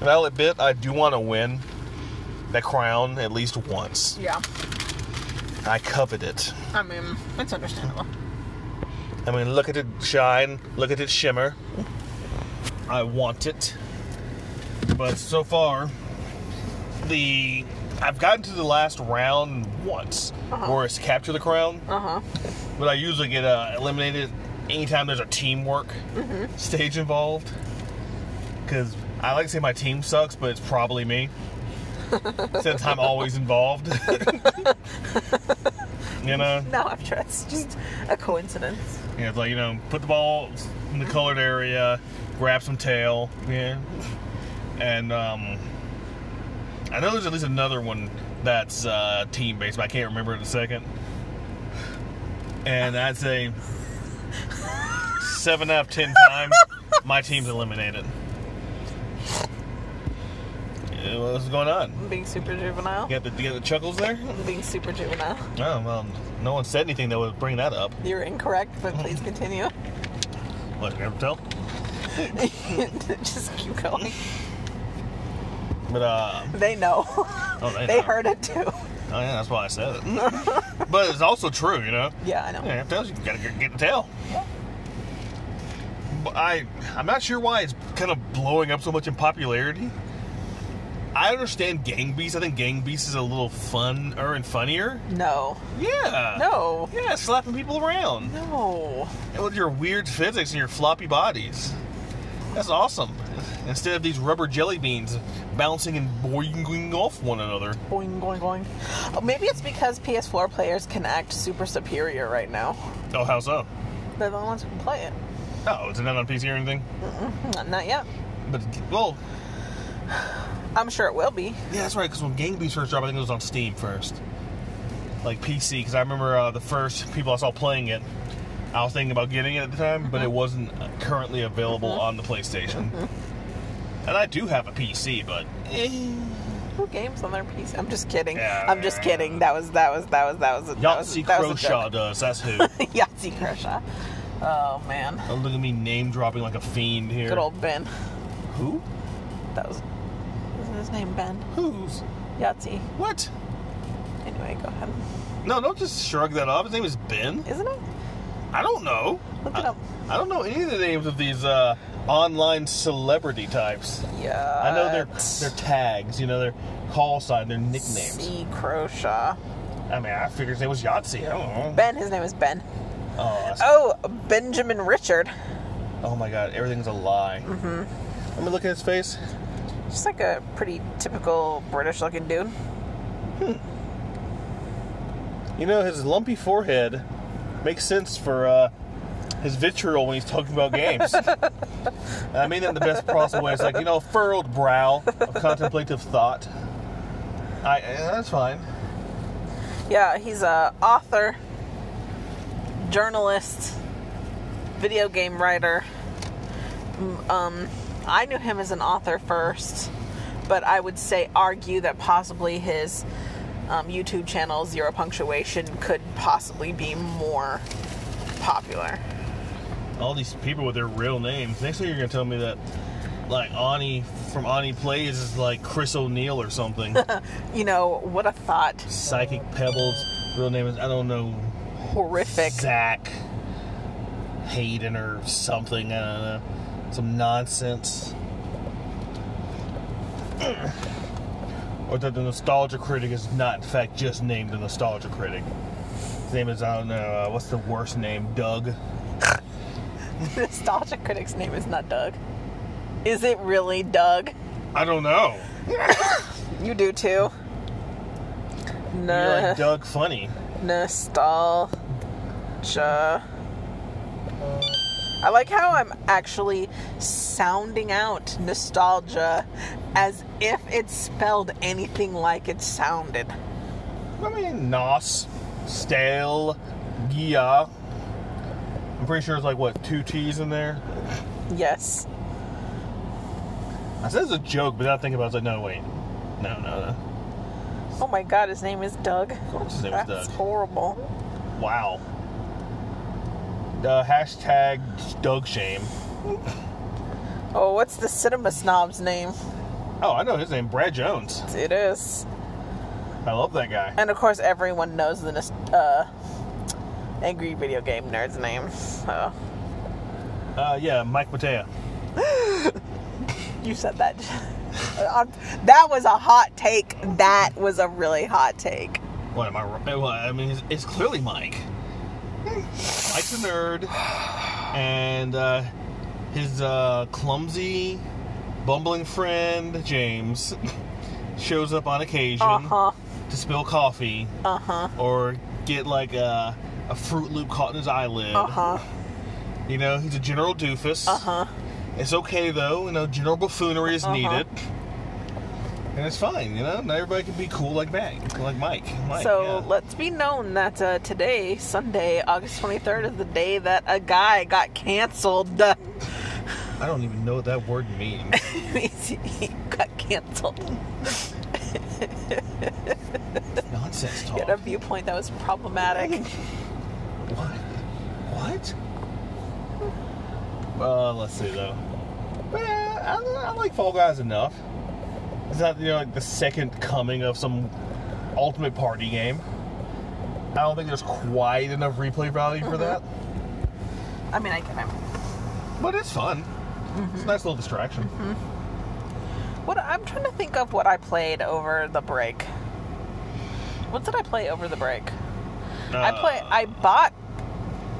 And I'll admit, I do want to win that crown at least once. Yeah. I covet it. I mean, it's understandable. I mean, look at it shine, look at it shimmer. I want it. But so far, the I've gotten to the last round once, Uh-huh. where it's capture the crown, Uh huh. but I usually get uh, eliminated anytime there's a teamwork stage involved. Because I like to say my team sucks, but it's probably me. Since I'm always involved. you know? No, I'm sure it's just a coincidence. Yeah, it's like, you know, put the ball in the colored area, grab some tail, yeah. And um I know there's at least another one that's uh team based, but I can't remember it in a second. And I'd say seven out of ten times my team's eliminated. What's going on? I'm being super juvenile. You got the, you got the chuckles there? I'm being super juvenile. Oh, well, no one said anything that would bring that up. You're incorrect, but please continue. What, you never tell? just keep going. But, uh, They know. oh, they, they know. heard it too. Oh yeah, that's why I said it. but it's also true, you know. Yeah, I know. Yeah, it tells you, you gotta get, get the tail. But I, I'm not sure why it's kind of blowing up so much in popularity. I understand Gang Beasts. I think Gang Beasts is a little funner and funnier. No. Yeah. No. Yeah, slapping people around. No. And with your weird physics and your floppy bodies. That's awesome. Instead of these rubber jelly beans bouncing and boinging off one another. Boing, boing, boing. Oh, maybe it's because PS4 players can act super superior right now. Oh, how so? They're the only ones who can play it. Oh, is it not on PC or anything? Not, not yet. But well, I'm sure it will be. yeah, that's right. Because when Gang Beasts first dropped, I think it was on Steam first, like PC. Because I remember uh, the first people I saw playing it, I was thinking about getting it at the time, but it mm-hmm. wasn't currently available mm-hmm. on the PlayStation. Mm-hmm. And I do have a PC, but eh, Who games on their PC? I'm just kidding. Yeah. I'm just kidding. That was that was that was that was a, that was, Yahtzee that was a does. That's who. Yahtzee Croshaw. Oh man, Oh, look at me name dropping like a fiend here. good old Ben. who? That was isn't his name Ben? Who's? Yahtzee. What? Anyway, go ahead. No, don't just shrug that off. His name is Ben. Isn't it? I don't know. Look it I, up. I don't know any of the names of these uh, online celebrity types. Yeah. I know their their tags, you know, their call sign, their nicknames. C. Croshaw. I mean, I figured his name was Yahtzee. I don't know. Ben. His name is Ben. Oh, Oh, Benjamin Richard. oh my God, everything's a lie. Mm-hmm. Let me look at his face. Just like a pretty typical British-looking dude. You know, his lumpy forehead makes sense for uh, his vitriol when he's talking about games. I mean that in the best possible way. It's like, you know, furrowed brow of contemplative thought. I, eh, that's fine. Yeah, he's a author, journalist, video game writer. Um, I knew him as an author first, but I would say argue that possibly his um, YouTube channel Zero Punctuation could possibly be more popular. All these people with their real names. Next thing you're gonna tell me that like Ani from Ani Plays is like Chris O'Neill or something. You know, what a thought! Psychic Pebbles. Real name is I don't know Horrific. Zach Hayden or something. I don't know. Some nonsense. or that the nostalgia critic is not in fact just named the nostalgia critic. His name is I don't know, uh, what's the worst name? Doug. Nostalgia critic's name is not Doug. Is it really Doug? I don't know. You do too. No. You're like Doug Funnie. nostalgia. I like how I'm actually sounding out nostalgia as if it spelled anything like it sounded. I mean, nos, stale, yeah. Pretty sure it's like what two T's in there. Yes. I said it's a joke, but I thinking about it, I was like, no, wait, no, no, no. Oh my god, his name is Doug. Of course his name is That's Doug. horrible. Wow. Uh, hashtag Doug shame. Oh, what's the cinema snob's name? Oh, I know his name, Brad Jones. It is. I love that guy. And of course, everyone knows the uh, angry video game nerd's name. So Uh, yeah, Mike Matei. you said that. Um, that was a hot take. That was a really hot take. What am I? Well, I mean, it's, it's clearly Mike. Mike's a nerd, and uh, his uh, clumsy, bumbling friend James shows up on occasion Uh huh. to spill coffee Uh huh. or get like a, a Fruit Loop caught in his eyelid. Uh huh. You know, he's a general doofus. Uh huh. It's okay though. You know, general buffoonery is Uh-huh. needed. And it's fine, you know. Not everybody can be cool like Mike, like Mike. Mike So yeah. let's be known that uh, today, Sunday, August 23rd, is the day that a guy got canceled. I don't even know what that word means. he got canceled. Nonsense He had a viewpoint that was problematic. What? What? Uh, let's see though. Well, I, I like Fall Guys enough. It's not you know like the second coming of some ultimate party game. I don't think there's quite enough replay value for mm-hmm. that, I mean, I get it. but it's fun. It's a mm-hmm. nice little distraction. Mm-hmm. What I'm trying to think of what I played over the break. What did I play over the break? I play. Uh, I bought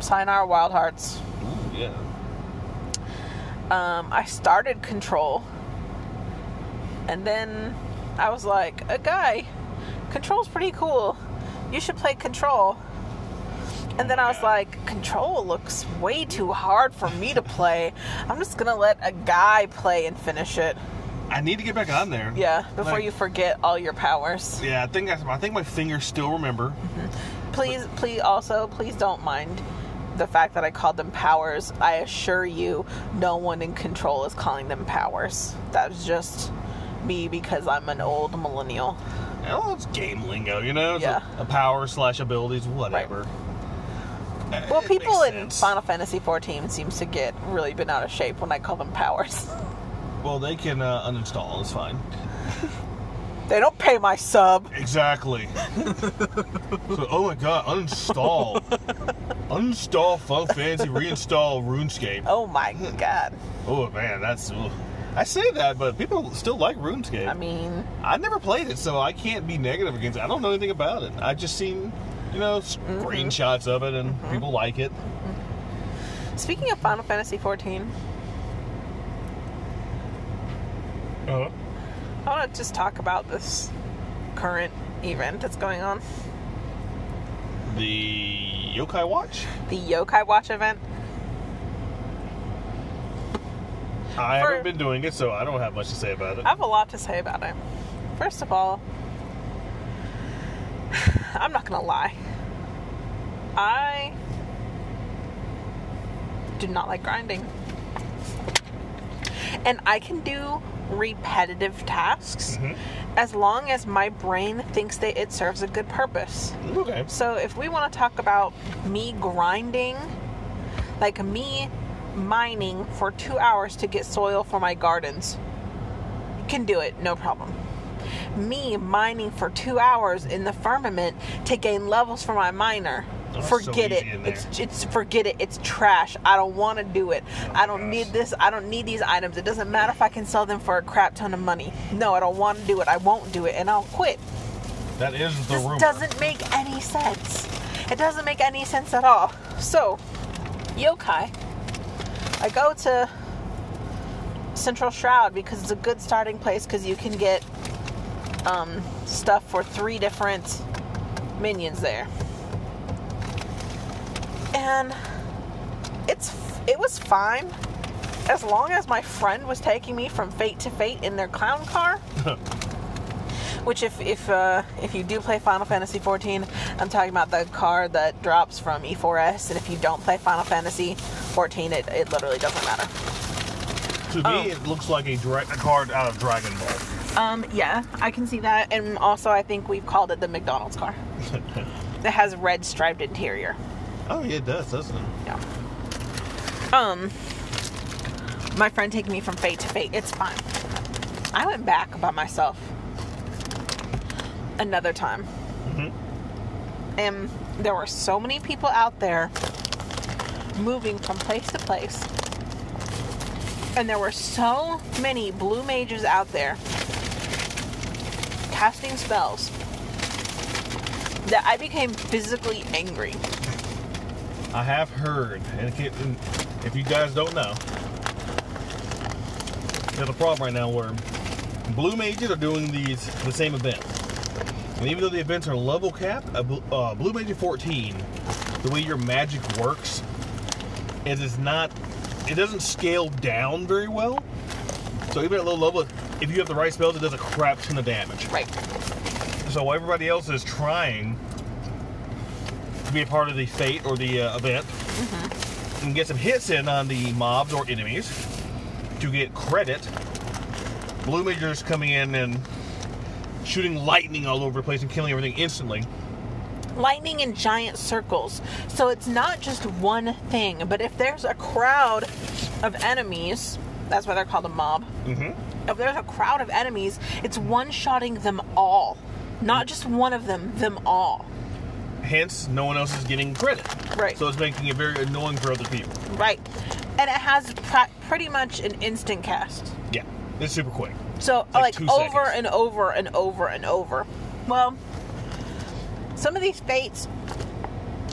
Sayonara Wild Hearts. Ooh, yeah. Um, I started Control, and then I was like, "A guy, Control's pretty cool. You should play Control." And then I was like, "Control looks way too hard for me to play. I'm just gonna let a guy play and finish it." I need to get back on there. Yeah, before Like- you forget all your powers. Yeah, I think I, I think my fingers still remember. Please, please, also, please don't mind the fact that I called them powers. I assure you, no one in control is calling them powers. That's just me because I'm an old millennial. Oh, it's game lingo, you know. It's Yeah. A, a power slash abilities, whatever. Uh, Well, it people in. Final Fantasy XIV seems to get really bent out of shape when I call them powers. Well, they can uh, uninstall. It's fine. they don't pay my sub. Exactly. so, oh my god, uninstall. uninstall Final Fantasy, reinstall RuneScape. Oh my god. Oh man, that's. ugh. I say that, but people still like RuneScape. I mean, I never played it, so I can't be negative against it. I don't know anything about it. I've just seen, you know, screenshots of it, and people like it. speaking of Final Fantasy XIV, Uh-huh. I want to just talk about this current event that's going on. The Yokai Watch. The Yokai Watch event. I For- haven't been doing it, so I don't have much to say about it. I have a lot to say about it. First of all, I'm not gonna lie. I do not like grinding. And I can do repetitive tasks Mhm. as long as my brain thinks that it serves a good purpose. Okay. So if we want to talk about me grinding, like me mining for two hours to get soil for my gardens, can do it, no problem. Me mining for two hours in the firmament to gain levels for my miner. Oh, that's so forget it. It's it's forget it. It's trash. I don't want to do it. I don't gosh. need this. I don't need these items. It doesn't matter if I can sell them for a crap ton of money. No, I don't want to do it. I won't do it, and I'll quit. That is the This rumor. doesn't make any sense. It doesn't make any sense at all. So, yokai. I go to Central Shroud because it's a good starting place because you can get um, stuff for three different minions there. And it's it was fine as long as my friend was taking me from fate to fate in their clown car. Which, if if uh, if you do play Final Fantasy 14, I'm talking about the car that drops from E4S, and if you don't play Final Fantasy 14, it, it literally doesn't matter. To me, Oh. it looks like a, dra- a card out of Dragon Ball. Um, yeah, I can see that, and also I think we've called it the McDonald's car. it has red striped interior. Oh, yeah, it does, doesn't it? Yeah. Um, my friend taking me from fate to fate. It's fine. I went back by myself another time, Hmm. and there were so many people out there moving from place to place, and there were so many blue mages out there casting spells that I became physically angry. I have heard, and it can't- and if you guys don't know, there's a problem right now where blue mages are doing these the same event, and even though the events are level cap, a uh, blue mage 14, the way your magic works is it's not, it doesn't scale down very well. So even at low level, if you have the right spells, it does a crap ton of damage. Right. So while everybody else is trying to be a part of the fate or the uh, event and get some hits in on the mobs or enemies to get credit, Blue Mages coming in and shooting lightning all over the place and killing everything instantly. lightning in giant circles. So it's not just one thing, but if there's a crowd of enemies, that's why they're called a mob. Mm-hmm. If there's a crowd of enemies, it's one shotting them all. Not just one of them, them all. Hence, no one else is getting credit. Right. So it's making it very annoying for other people. Right. And it has pra- pretty much an instant cast. Yeah, it's super quick. So like like, over seconds. and over and over and over. Well, some of these fates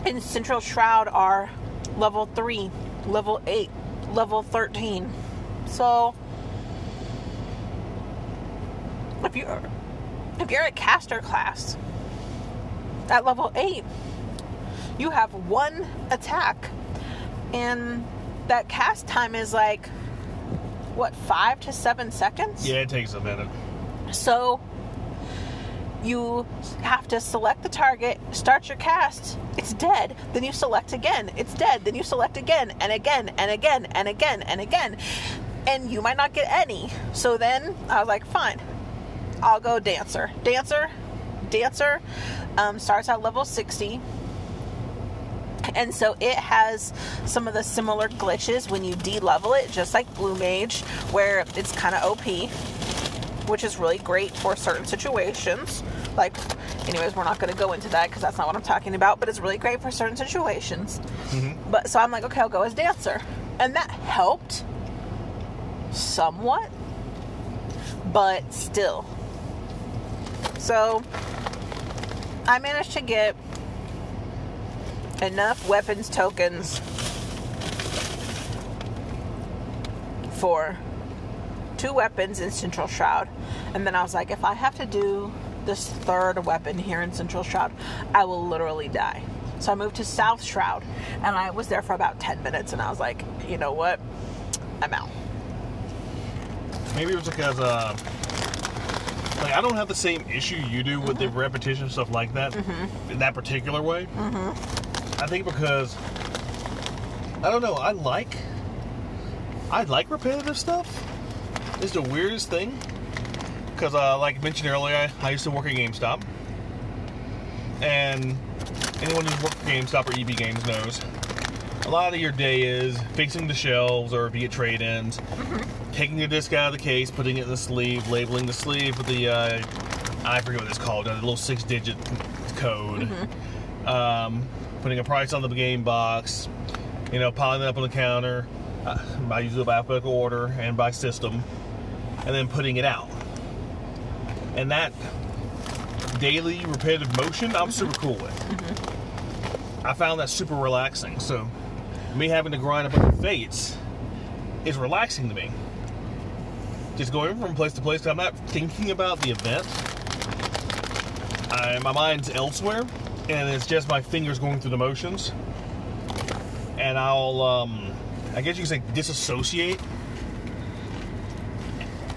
in Central Shroud are level 3, level 8, level 13. So if you're if you're a caster class at level 8, you have one attack and that cast time is like what, 5 to 7 seconds? Yeah, it takes a minute. So you have to select the target, start your cast, it's dead. Then you select again, it's dead. Then you select again and again and again and again and again. And you might not get any. So then I was like, fine, I'll go dancer. Dancer, dancer um, starts at level 60. And so it has some of the similar glitches when you de-level it, just like Blue Mage, where it's kind of OP which is really great for certain situations. Like, anyways, we're not going to go into that because that's not what I'm talking about, but it's really great for certain situations. But so I'm like, okay, I'll go as dancer. And that helped somewhat, but still. So I managed to get enough weapons tokens for two weapons in Central Shroud. And then I was like, if I have to do this third weapon here in Central Shroud, I will literally die. So I moved to South Shroud and I was there for about 10 minutes and I was like, you know what? I'm out. Maybe it was because uh, like I don't have the same issue you do with the mm-hmm. repetition stuff like that mm-hmm. in that particular way. Mm-hmm. I think because I don't know. I like I like repetitive stuff. It's the weirdest thing because, uh, like I mentioned earlier, I, I used to work at GameStop, and anyone who's worked for GameStop or EB Games knows a lot of your day is fixing the shelves or get trade-ins, taking the disc out of the case, putting it in the sleeve, labeling the sleeve with the uh, I forget what it's called, a little six-digit code, um, putting a price on the game box, you know, piling it up on the counter uh, by usually by alphabetical order and by system, and then putting it out. And that daily repetitive motion, I'm super cool with. I found that super relaxing. So, me having to grind a bunch of fates is relaxing to me. Just going from place to place, I'm not thinking about the event. I, my mind's elsewhere, and it's just my fingers going through the motions. And I'll, um, I guess you could say, disassociate.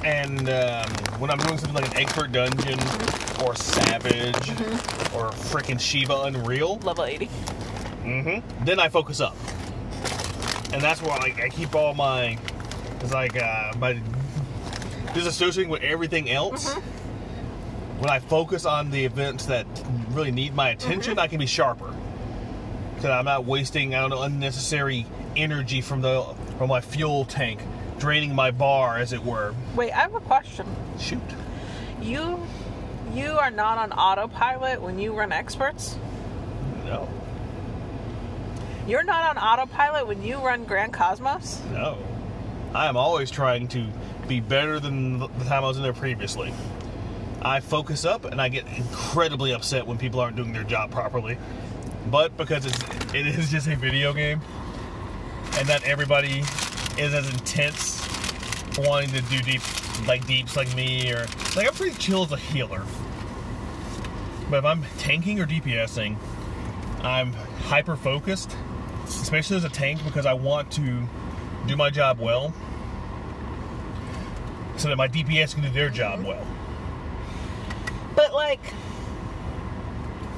And um, when I'm doing something like an expert dungeon or Savage or freaking Shiva Unreal, Level 80. mm-hmm. then I focus up, and that's why like, I keep all my it's like uh, my disassociating with everything else. When I focus on the events that really need my attention, I can be sharper. because I'm not wasting I don't know unnecessary energy from the from my fuel tank, draining my bar as it were. Wait, I have a question. Shoot. You you are not on autopilot when you run experts? No. You're not on autopilot when you run Grand Cosmos? No. I am always trying to be better than the time I was in there previously. I focus up and I get incredibly upset when people aren't doing their job properly. But because it's it is just a video game and not everybody is as intense wanting to do deep like deeps like me or like I'm pretty chill as a healer. But if I'm tanking or DPSing, I'm hyper focused, especially as a tank because I want to do my job well so that my DPS can do their job well. But like,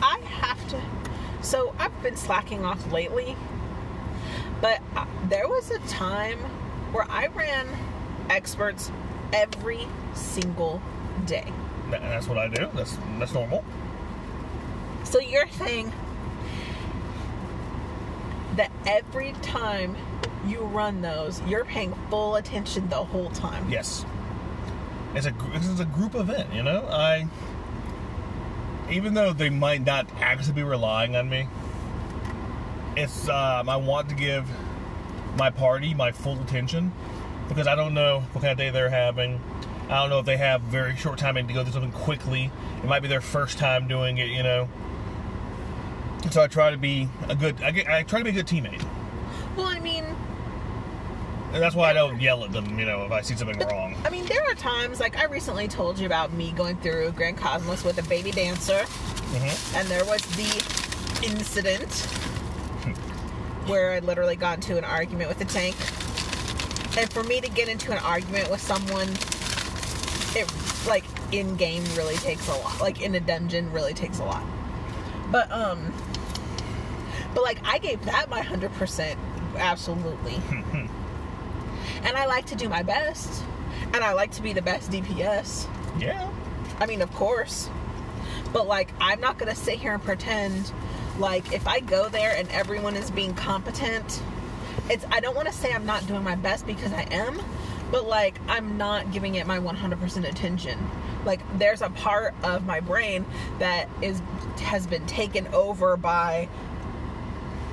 I have to. So I've been slacking off lately, but uh, there was a time where I ran experts every single day. Th- That's what I do. That's that's normal. So you're saying that every time you run those, you're paying full attention the whole time. Yes. It's a is a group event, you know. I even though they might not actually be relying on me, it's um, I want to give my party my full attention because I don't know what kind of day they're having. I don't know if they have very short timing to go through something quickly. It might be their first time doing it, you know. So I try to be a good. I, get, I try to be a good teammate, Well, I mean, and that's why I don't yell at them, you know, if I see something wrong. I mean, there are times like I recently told you about me going through Grand Cosmos with a baby dancer, hmm and there was the incident where I literally got into an argument with a tank. And for me to get into an argument with someone, it like in game really takes a lot. Like in a dungeon really takes a lot. But um, but like I gave that my hundred percent, absolutely. and I like to do my best, and I like to be the best DPS. Yeah. I mean, of course. But like, I'm not gonna sit here and pretend like if I go there and everyone is being competent, it's I don't want to say I'm not doing my best because I am, but like I'm not giving it my 100% attention. Like there's a part of my brain that is has been taken over by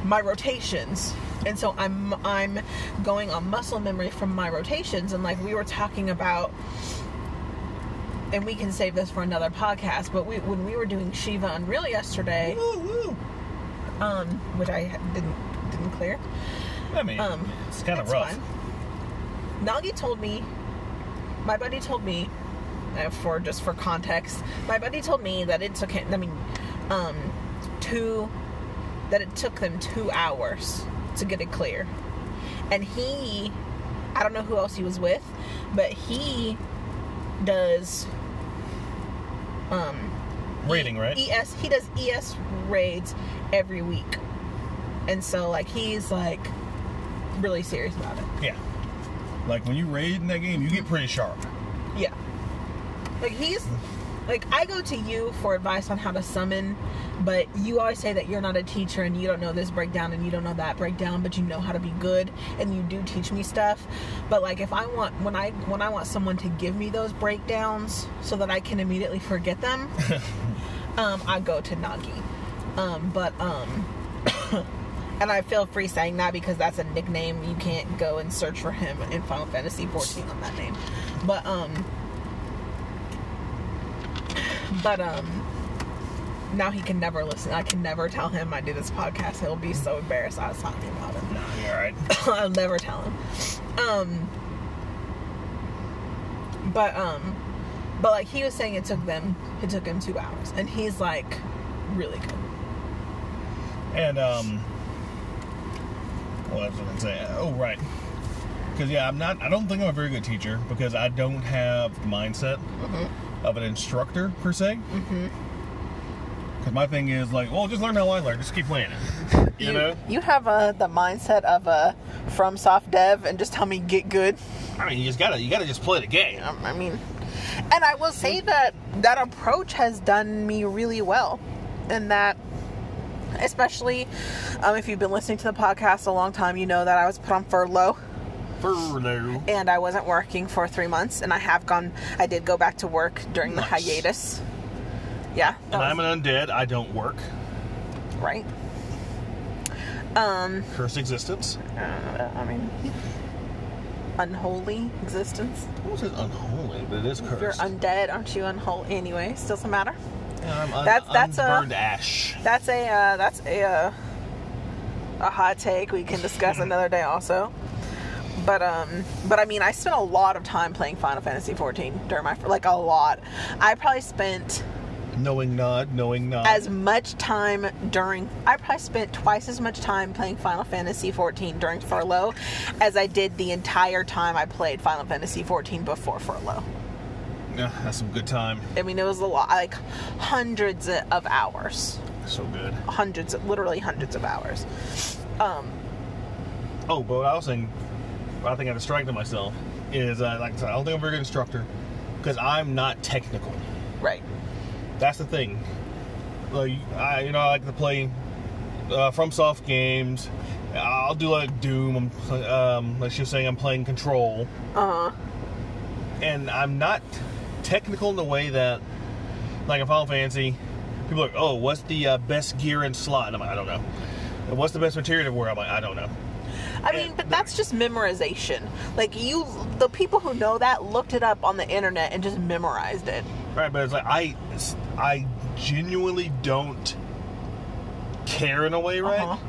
my rotations. And so I'm I'm going on muscle memory from my rotations and like we were talking about and we can save this for another podcast, but we when we were doing Shiva Unreal yesterday, Woo, woo. um, which I didn't didn't clear. I mean, Um, it's kind of rough. fine. Nagi told me, my buddy told me, uh, for just for context, my buddy told me that it took him. I mean, um, two, that it took them two hours to get it clear, and he, I don't know who else he was with, but he does, um, Rating, right? ES he does ES raids every week. And so like he's like really serious about it. Yeah. Like when you raid in that game, you get pretty sharp. Yeah. Like he's like I go to you for advice on how to summon, but you always say that you're not a teacher and you don't know this breakdown and you don't know that breakdown, but you know how to be good and you do teach me stuff. But like if I want when I when I want someone to give me those breakdowns so that I can immediately forget them, um, I go to Nagi. Um, but um and I feel free saying that because that's a nickname. You can't go and search for him in Final Fantasy 14 on that name. But um but um now he can never listen. I can never tell him I do this podcast. He'll be so embarrassed I was talking about him. Nah, you're alright. I'll never tell him. Um but um but like he was saying it took them it took him two hours. And he's like really good. And um, what was I gonna say? Oh, right. Because yeah, I'm not. I don't think I'm a very good teacher because I don't have the mindset of an instructor per se. Mm-hmm. Because my thing is like, well, just learn how I learn. Just keep playing it. You, know. you have uh, the mindset of a FromSoft dev and just tell me get good. I mean, you just gotta you gotta just play the game. Um, I mean, and I will say that that approach has done me really well, and that especially um, if you've been listening to the podcast a long time, you know that I was put on furlough Furlough. and I wasn't working for three months, and I have gone. I did go back to work during the hiatus. Yeah, And I'm an undead. I don't work. right. Um, Cursed existence. uh, I mean, unholy existence. What was it unholy? But it is If you're undead, aren't you unholy anyway? Still doesn't matter. Yeah, I'm un- That's- that's a- ash. That's a uh, that's a uh, a hot take we can discuss another day also. But um, but I mean, I spent a lot of time playing Final Fantasy 14 during my like a lot. I probably spent Knowing not knowing not as much time during. I probably spent twice as much time playing Final Fantasy 14 during furlough as I did the entire time I played Final Fantasy 14 before furlough. Yeah, that's some good time. I mean, it was a lot, like hundreds of hours, So good. hundreds, literally hundreds of hours. Um, Oh, but I was saying, I think I distracted myself, is uh, like I said, I don't think I'm a very good instructor because I'm not technical. right. That's the thing. Like I, you know, I like to play uh, FromSoft games. I'll do like Doom. I'm, um, like she was saying, I'm playing Control, Uh huh. and I'm not technical in the way that, like in Final Fantasy, people are like, "Oh, what's the uh, best gear and slot?" And I'm like, "I don't know." And what's the best material to wear? I'm like, "I don't know." I mean, but that's just memorization. Like you, the people who know that looked it up on the internet and just memorized it. Right, but it's like I, I genuinely don't care in a way, right? Uh-huh.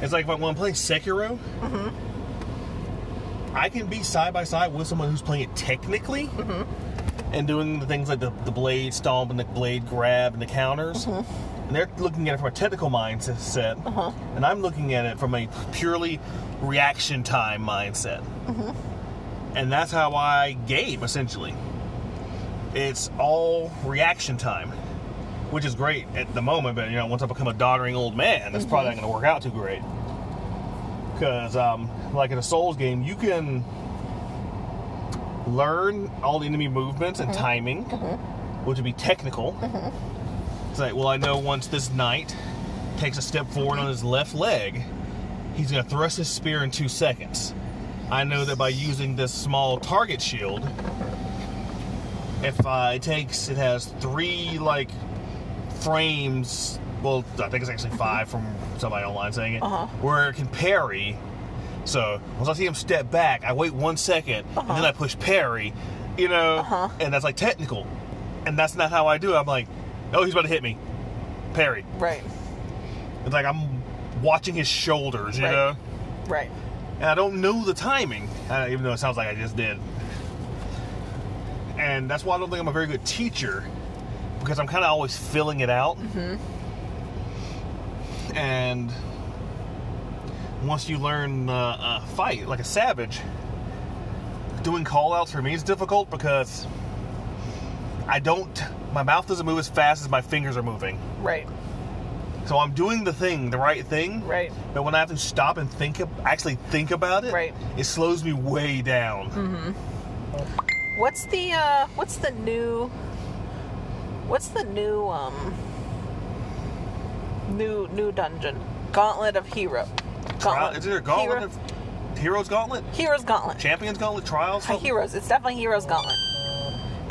It's like when I'm playing Sekiro, mm-hmm. I can be side by side with someone who's playing it technically mm-hmm. and doing the things like the, the blade stomp and the blade grab and the counters. Mm-hmm. And they're looking at it from a technical mindset, uh-huh. and I'm looking at it from a purely reaction time mindset. Mm-hmm. And that's how I game essentially. It's all reaction time, which is great at the moment. But you know, once I become a doddering old man, that's probably not mm-hmm. going to work out too great. Because, um, like in a Souls game, you can learn all the enemy movements and mm-hmm. timing, which would be technical. It's like, well, I know once this knight takes a step forward on his left leg, he's going to thrust his spear in two seconds. I know that by using this small target shield, if uh, it takes, it has three like frames. Well, I think it's actually five from somebody online saying it, Uh-huh. where it can parry. So once I see him step back, I wait one second, and then I push parry. You know, Uh-huh. and that's like technical, and that's not how I do it. I'm like, oh, he's about to hit me, parry. Right. It's like I'm watching his shoulders, you Right. know, Right. and I don't know the timing, uh, even though it sounds like I just did. And that's why I don't think I'm a very good teacher, because I'm kind of always filling it out. Hmm. And once you learn uh, uh, fight like a savage, doing call outs for me is difficult because I don't, my mouth doesn't move as fast as my fingers are moving. Right. So I'm doing the thing, the right thing. Right. But when I have to stop and think, actually think about it, Right. it slows me way down. Mm-hmm. What's the uh what's the new what's the new um new new dungeon? Gauntlet of Hero. Trial, is there a gauntlet? Hero, Of, Heroes Gauntlet? Heroes Gauntlet. Champions Gauntlet? Trials? Heroes. It's definitely Heroes Gauntlet.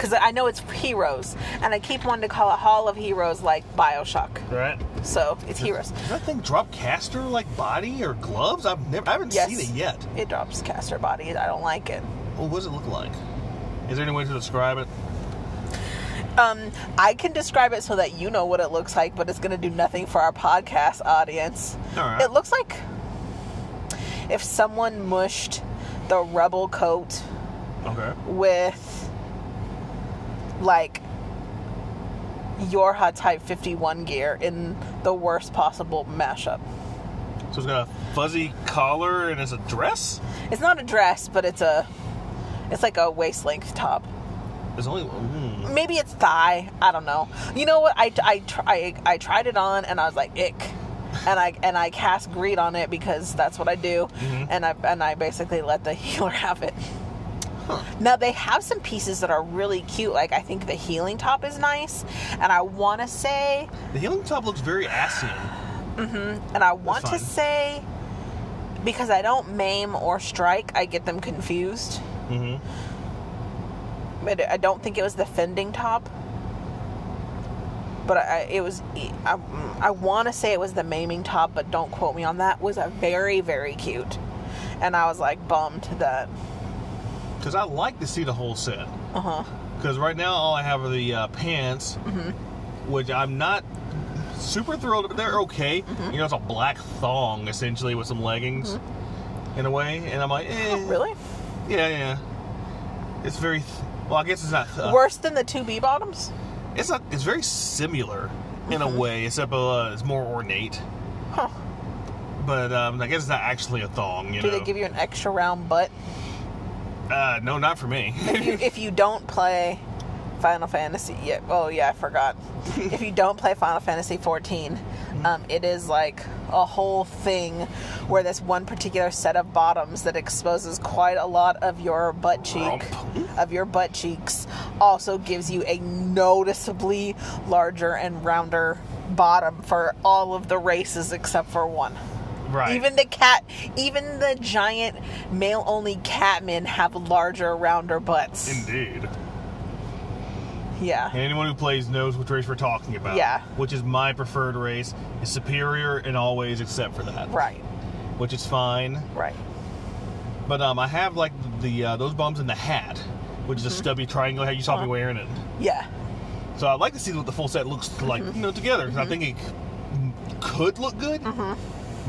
Because I know it's Heroes, and I keep wanting to call it Hall of Heroes like Bioshock. Right. So it's Heroes. Does that thing drop caster like body or gloves? I've never, I haven't Yes. seen it yet. It drops caster body. I don't like it. Well, what does it look like? Is there any way to describe it? Um, I can describe it so that you know what it looks like, but it's going to do nothing for our podcast audience. All right. It looks like if someone mushed the rebel coat Okay. with like Yorha Type 51 gear in the worst possible mashup. So it's got a fuzzy collar and it's a dress? It's not a dress, but it's a it's like a waist length top. There's only mm, maybe it's thigh. I don't know. You know what? I I I, I tried it on and I was like ick. And I and I cast greed on it because that's what I do, and I and I basically let the healer have it. Now they have some pieces that are really cute. Like I think the healing top is nice, and I want to say, The healing top looks very Asian. and I want to say, because I don't maim or strike, I get them confused. hmm But I don't think it was the fending top. But I, it was. I, I want to say it was the maiming top, but don't quote me on that. Was a very very cute, and I was like bummed that. Because I like to see the whole set. Uh huh. Because right now all I have are the uh, pants, which I'm not super thrilled, but they're okay. You know, it's a black thong essentially with some leggings, in a way, and I'm like, eh, Really? Yeah, yeah. It's very. Th- well, I guess it's not. Uh, Worse than the two B bottoms? It's not. It's very similar in a way, except uh, it's more ornate. Huh. But um, I guess it's not actually a thong. You Do know. they give you an extra round butt? Uh, no, not for me. if you, if you don't play Final Fantasy, yeah, oh yeah, I forgot. if you don't play Final Fantasy 14, um, it is like a whole thing where this one particular set of bottoms that exposes quite a lot of your butt cheek, Rump. of your butt cheeks, also gives you a noticeably larger and rounder bottom for all of the races except for one. Right. Even the cat, even the giant male-only catmen have larger, rounder butts. Indeed. Yeah. And anyone who plays knows which race we're talking about. Yeah. Which is my preferred race. Is superior in all ways except for that. Right. Which is fine. Right. But um, I have like the uh, those bumps in the hat, which is a stubby triangle hat. You saw me Uh-huh. wearing it. Yeah. So I'd like to see what the full set looks like, Mm-hmm. you know, together. 'cause I think it could look good.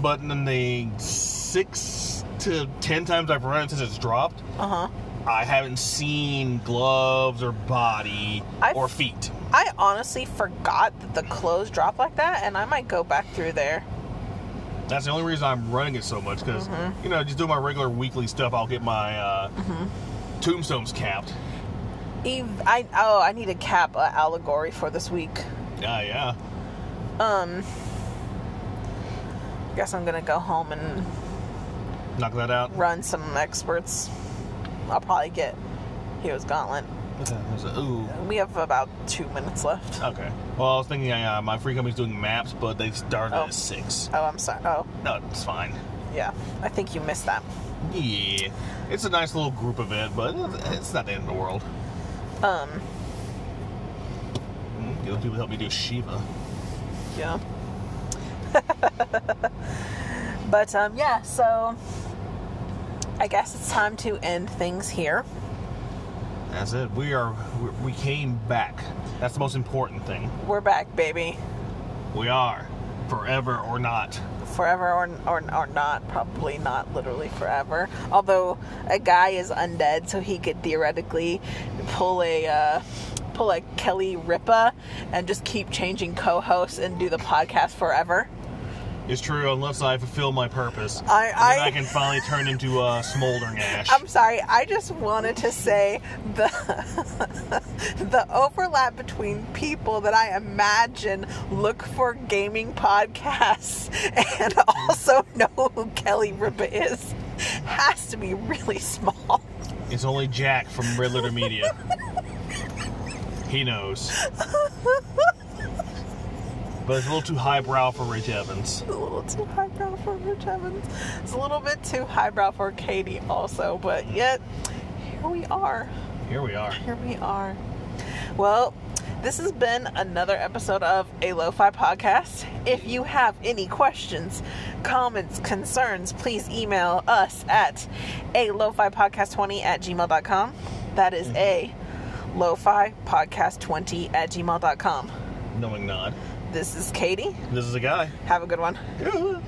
But in the six to ten times I've run it since it's dropped, Uh huh. I haven't seen gloves or body I've- or feet. I honestly forgot that the clothes drop like that, and I might go back through there. That's the only reason I'm running it so much because Mm-hmm. you know just doing my regular weekly stuff. I'll get my uh, tomestones capped. Eve, I oh, I need a cap uh, allegory for this week. Yeah, yeah. Um. Guess I'm gonna go home and Knock that out. run some experts. I'll probably get Hero's Gauntlet. That? Ooh. We have about two minutes left. Okay. Well, I was thinking uh, my free company's doing maps, but they started Oh. at six. Oh, I'm sorry. Oh, No, it's fine. yeah. I think you missed that. Yeah, it's a nice little group event, but it's not the end of the world. Um. Mm, The other people help me do Shiva. Yeah. but um, yeah, so I guess it's time to end things here. That's it. We are. we- came back. That's the most important thing. We're back, baby. We are, forever or not. Forever or, or, or not, probably not literally forever. Although a guy is undead, so he could theoretically pull a uh, pull a Kelly Ripa and just keep changing co-hosts and do the podcast forever. It's true, unless I fulfill my purpose. I- I- I can finally turn into uh, smoldering ash. I'm sorry. I just wanted to say the the overlap between people that I imagine look for gaming podcasts and also know who Kelly Ripa is has to be really small. It's only Jack from Red Letter Media. he knows. But it's a little too highbrow for Rich Evans. It's a little too highbrow for Rich Evans. It's a little bit too highbrow for Katie also, but yet here we are. Here we are. Here we are. Well, this has been another episode of a Lo-Fi Podcast. If you have any questions, comments, concerns, please email us at a lo-fi podcast 20 at gmail.com. That is mm-hmm. a lo-fi podcast 20 at gmail.com. Knowing not. This is Katie. This is a guy. Have a good one. Yeah.